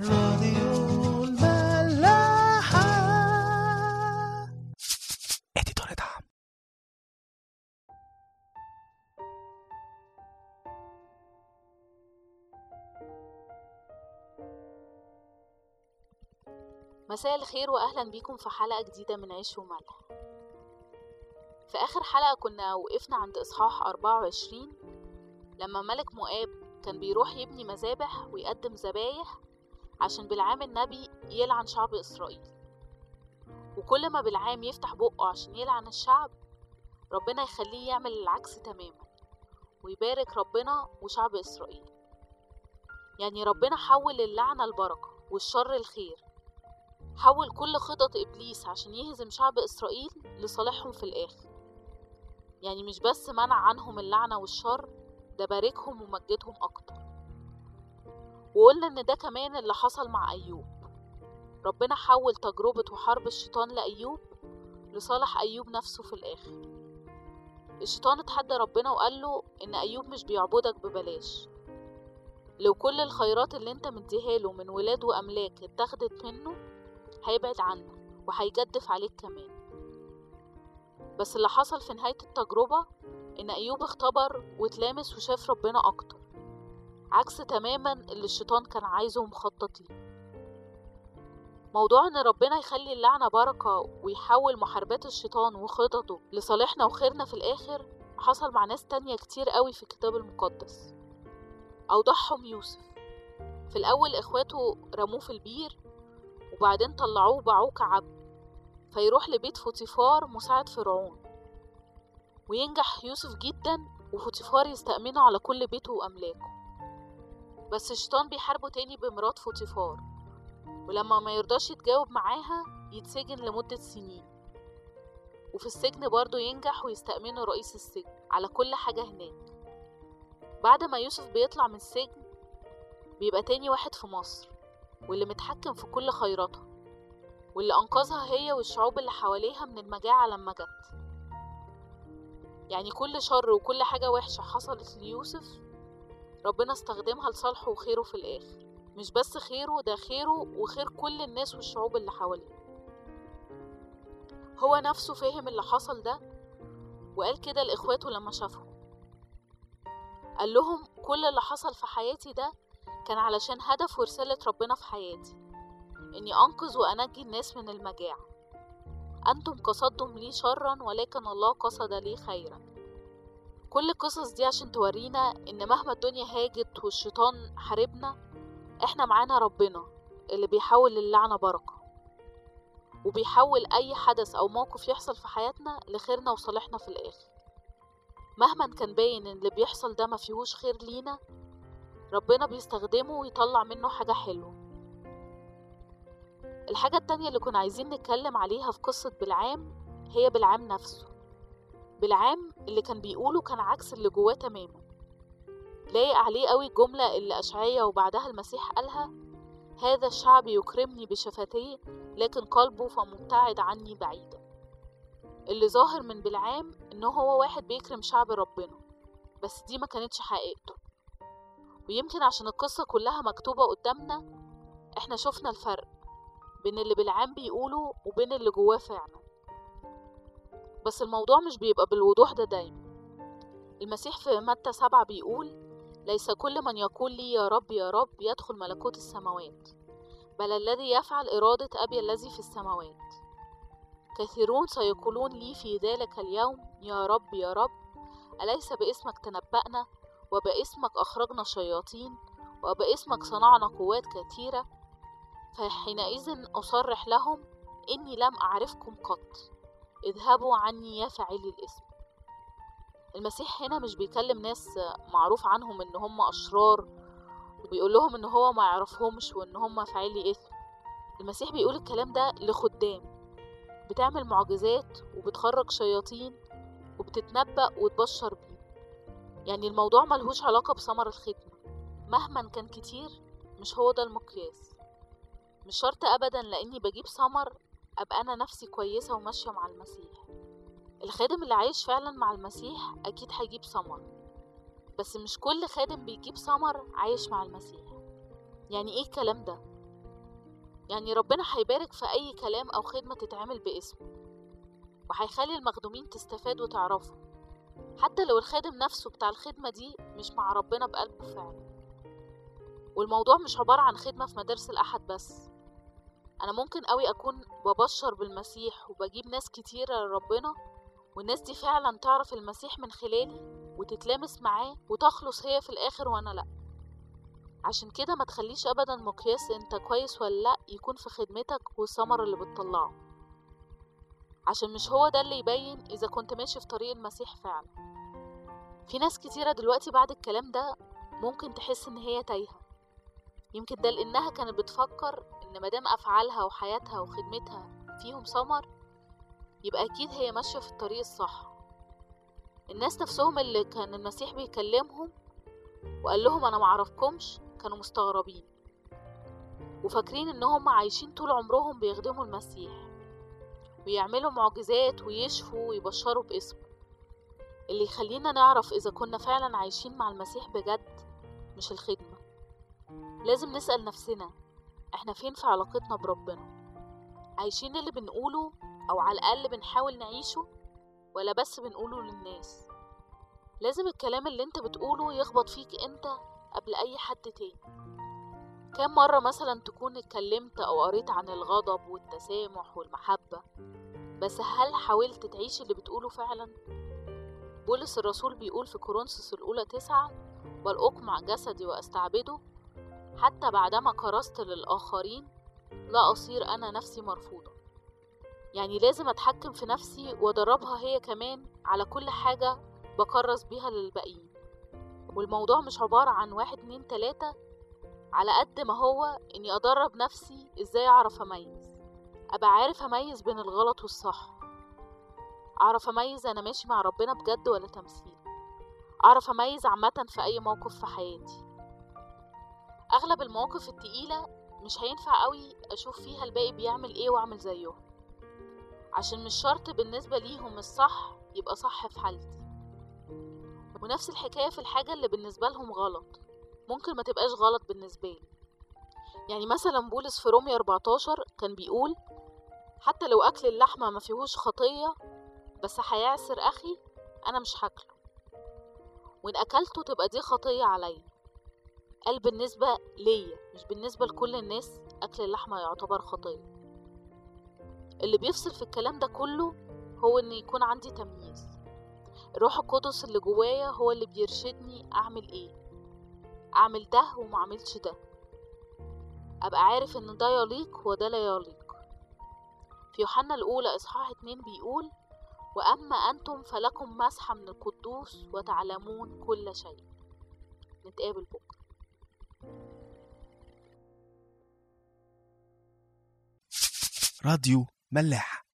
راديو الملاحة. اديتور دعم مساء الخير واهلا بيكم في حلقة جديدة من عيش وملح. في آخر حلقة كنا وقفنا عند إصحاح 24 لما ملك مؤاب كان بيروح يبني مذابح ويقدم ذبايح عشان بالعام النبي يلعن شعب إسرائيل. وكل ما بالعام يفتح بقه عشان يلعن الشعب ربنا يخليه يعمل العكس تماما ويبارك ربنا وشعب إسرائيل. يعني ربنا حول اللعنة البركة والشر الخير. حول كل خطط إبليس عشان يهزم شعب إسرائيل لصالحهم في الآخر. يعني مش بس منع عنهم اللعنة والشر ده باركهم ومجدهم أكتر. وقلنا إن ده كمان اللي حصل مع أيوب. ربنا حول تجربة وحرب الشيطان لأيوب لصالح أيوب نفسه في الآخر. الشيطان اتحدى ربنا وقال له إن أيوب مش بيعبدك ببلاش. لو كل الخيرات اللي أنت مديها له من ولاد وأملاك اتاخدت منه هيبعد عنك وهيجدف عليك كمان. بس اللي حصل في نهاية التجربة إن أيوب اختبر واتلامس وشاف ربنا أكتر. عكس تماما اللي الشيطان كان عايزه ومخطط ليه. موضوع إن ربنا يخلي اللعنة بركة ويحول محاربات الشيطان وخططه لصالحنا وخيرنا في الآخر حصل مع ناس تانية كتير قوي في الكتاب المقدس. أوضحهم يوسف. في الأول إخواته رموه في البير وبعدين طلعوه وباعوه كعبد فيروح لبيت فوتيفار مساعد فرعون. وينجح يوسف جدا وفوتيفار يستأمنه على كل بيته وأملاكه. بس الشيطان بيحاربه تاني بمرات فوتيفار. ولما ما يرضاش يتجاوب معاها يتسجن لمدة سنين. وفي السجن برضه ينجح ويستأمنه رئيس السجن على كل حاجة هناك. بعد ما يوسف بيطلع من السجن بيبقى تاني واحد في مصر واللي متحكم في كل خيراتها واللي أنقذها هي والشعوب اللي حواليها من المجاعة لما جت. يعني كل شر وكل حاجة وحشة حصلت ليوسف ربنا استخدمها لصالحه وخيره في الآخر. مش بس خيره ده خيره وخير كل الناس والشعوب اللي حواليه. هو نفسه فهم اللي حصل ده وقال كده لإخواته لما شافهم قال لهم كل اللي حصل في حياتي ده كان علشان هدف ورسالة ربنا في حياتي إني أنقذ وأنجي الناس من المجاعة. أنتم قصدتم لي شرا ولكن الله قصد لي خيرا. كل القصص دي عشان تورينا إن مهما الدنيا هاجت والشيطان حاربنا إحنا معانا ربنا اللي بيحول اللعنة بركة وبيحول أي حدث أو موقف يحصل في حياتنا لخيرنا وصالحنا في الآخر. مهما كان باين إن اللي بيحصل ده مفيهوش خير لينا ربنا بيستخدمه ويطلع منه حاجة حلوة. الحاجة التانية اللي كنا عايزين نتكلم عليها في قصة بالعام هي بالعام نفسه. بالعام اللي كان بيقوله كان عكس اللي جواه تماما. لايق عليه قوي الجملة اللي أشعية وبعدها المسيح قالها هذا الشعب يكرمني بشفتيه لكن قلبه فمبتعد عني بعيدا. اللي ظاهر من بالعام إنه هو واحد بيكرم شعب ربنا بس دي ما كانتش حقيقته. ويمكن عشان القصة كلها مكتوبة قدامنا إحنا شفنا الفرق بين اللي بالعام بيقوله وبين اللي جواه فعلا. بس الموضوع مش بيبقى بالوضوح ده دايما. المسيح في متى سبعة بيقول ليس كل من يقول لي يا رب يا رب يدخل ملكوت السماوات بل الذي يفعل إرادة أبي الذي في السماوات. كثيرون سيقولون لي في ذلك اليوم يا رب يا رب أليس باسمك تنبأنا؟ وباسمك أخرجنا شياطين وباسمك صنعنا قوات كثيرة فحينئذ أصرح لهم إني لم أعرفكم قط. اذهبوا عني يا فاعلي الاسم. المسيح هنا مش بيكلم ناس معروف عنهم إن هم أشرار وبيقول لهم إن هو ما يعرفهمش وإن هم فاعلي اثم المسيح بيقول الكلام ده لخدام بتعمل معجزات وبتخرج شياطين وبتتنبأ وتبشر بيه. يعني الموضوع ملهوش علاقة بثمر الخدمة. مهما كان كتير مش هو ده المقياس. مش شرط أبدا لأني بجيب ثمر أبقى أنا نفسي كويسة وماشية مع المسيح. الخادم اللي عايش فعلا مع المسيح أكيد هيجيب ثمر بس مش كل خادم بيجيب ثمر عايش مع المسيح. يعني إيه الكلام ده؟ يعني ربنا هيبارك في أي كلام أو خدمة تتعمل باسمه وهيخلي المخدومين تستفاد وتعرفه. حتى لو الخادم نفسه بتاع الخدمة دي مش مع ربنا بقلبه فعلا. والموضوع مش عبارة عن خدمة في مدارس الأحد بس. أنا ممكن قوي أكون ببشر بالمسيح وبجيب ناس كتيرة لربنا والناس دي فعلا تعرف المسيح من خلالي وتتلامس معاه وتخلص هي في الآخر وأنا لأ. عشان كده ما تخليش أبدا مقياس أنت كويس ولا لأ يكون في خدمتك والثمر اللي بتطلعه. عشان مش هو ده اللي يبين إذا كنت ماشي في طريق المسيح فعلا. في ناس كتيرة دلوقتي بعد الكلام ده ممكن تحس إن هي تايهة. يمكن ده لأنها كانت بتفكر إن مدام أفعالها وحياتها وخدمتها فيهم ثمر يبقى أكيد هي ماشية في الطريق الصح. الناس نفسهم اللي كان المسيح بيكلمهم وقال لهم أنا معرفكمش كانوا مستغربين وفاكرين إنهم عايشين طول عمرهم بيخدموا المسيح ويعملوا معجزات ويشفوا ويبشروا باسمه. اللي يخلينا نعرف إذا كنا فعلا عايشين مع المسيح بجد مش الخدمة. لازم نسأل نفسنا إحنا فين في علاقتنا بربنا؟ عايشين اللي بنقوله أو على الأقل بنحاول نعيشه؟ ولا بس بنقوله للناس؟ لازم الكلام اللي أنت بتقوله يخبط فيك أنت قبل أي حد تاني. كم مرة مثلا تكون اتكلمت أو قريت عن الغضب والتسامح والمحبة بس هل حاولت تعيش اللي بتقوله فعلا؟ بولس الرسول بيقول في كورنثوس الأولى تسعة بل أقمع جسدي وأستعبده حتى بعدما كرست للآخرين لا أصير أنا نفسي مرفوضة. يعني لازم أتحكم في نفسي وأدربها هي كمان على كل حاجة بكرس بيها للباقيين. والموضوع مش عبارة عن واحد اتنين تلاتة على قد ما هو إني أدرب نفسي إزاي أعرف أميز. أبقى عارف أميز بين الغلط والصح. أعرف أميز أنا ماشي مع ربنا بجد ولا تمثيل. أعرف أميز عامة في أي موقف في حياتي. أغلب المواقف التقيلة مش هينفع قوي أشوف فيها الباقي بيعمل إيه وأعمل زيهم عشان مش شرط بالنسبة ليهم الصح يبقى صح في حالتي. ونفس الحكاية في الحاجة اللي بالنسبة لهم غلط. ممكن ما تبقاش غلط بالنسبة لي. يعني مثلا بولس في رومية 14 كان بيقول حتى لو أكل اللحمة ما فيهوش خطية بس هيعسر أخي أنا مش هاكله. وإن أكلته تبقى دي خطية عليا. قال بالنسبة ليا مش بالنسبة لكل الناس أكل اللحمة يعتبر خطية اللي بيفصل في الكلام ده كله هو إن يكون عندي تمييز. الروح القدس اللي جوايا هو اللي بيرشدني أعمل إيه؟ أعمل ده وما أعملش ده. أبقى عارف إن ده يليق وده لا يليق. في يوحنا الأولى إصحاح اتنين بيقول وأما أنتم فلكم مسحة من القدوس وتعلمون كل شيء. نتقابل بكرة. راديو ملاح.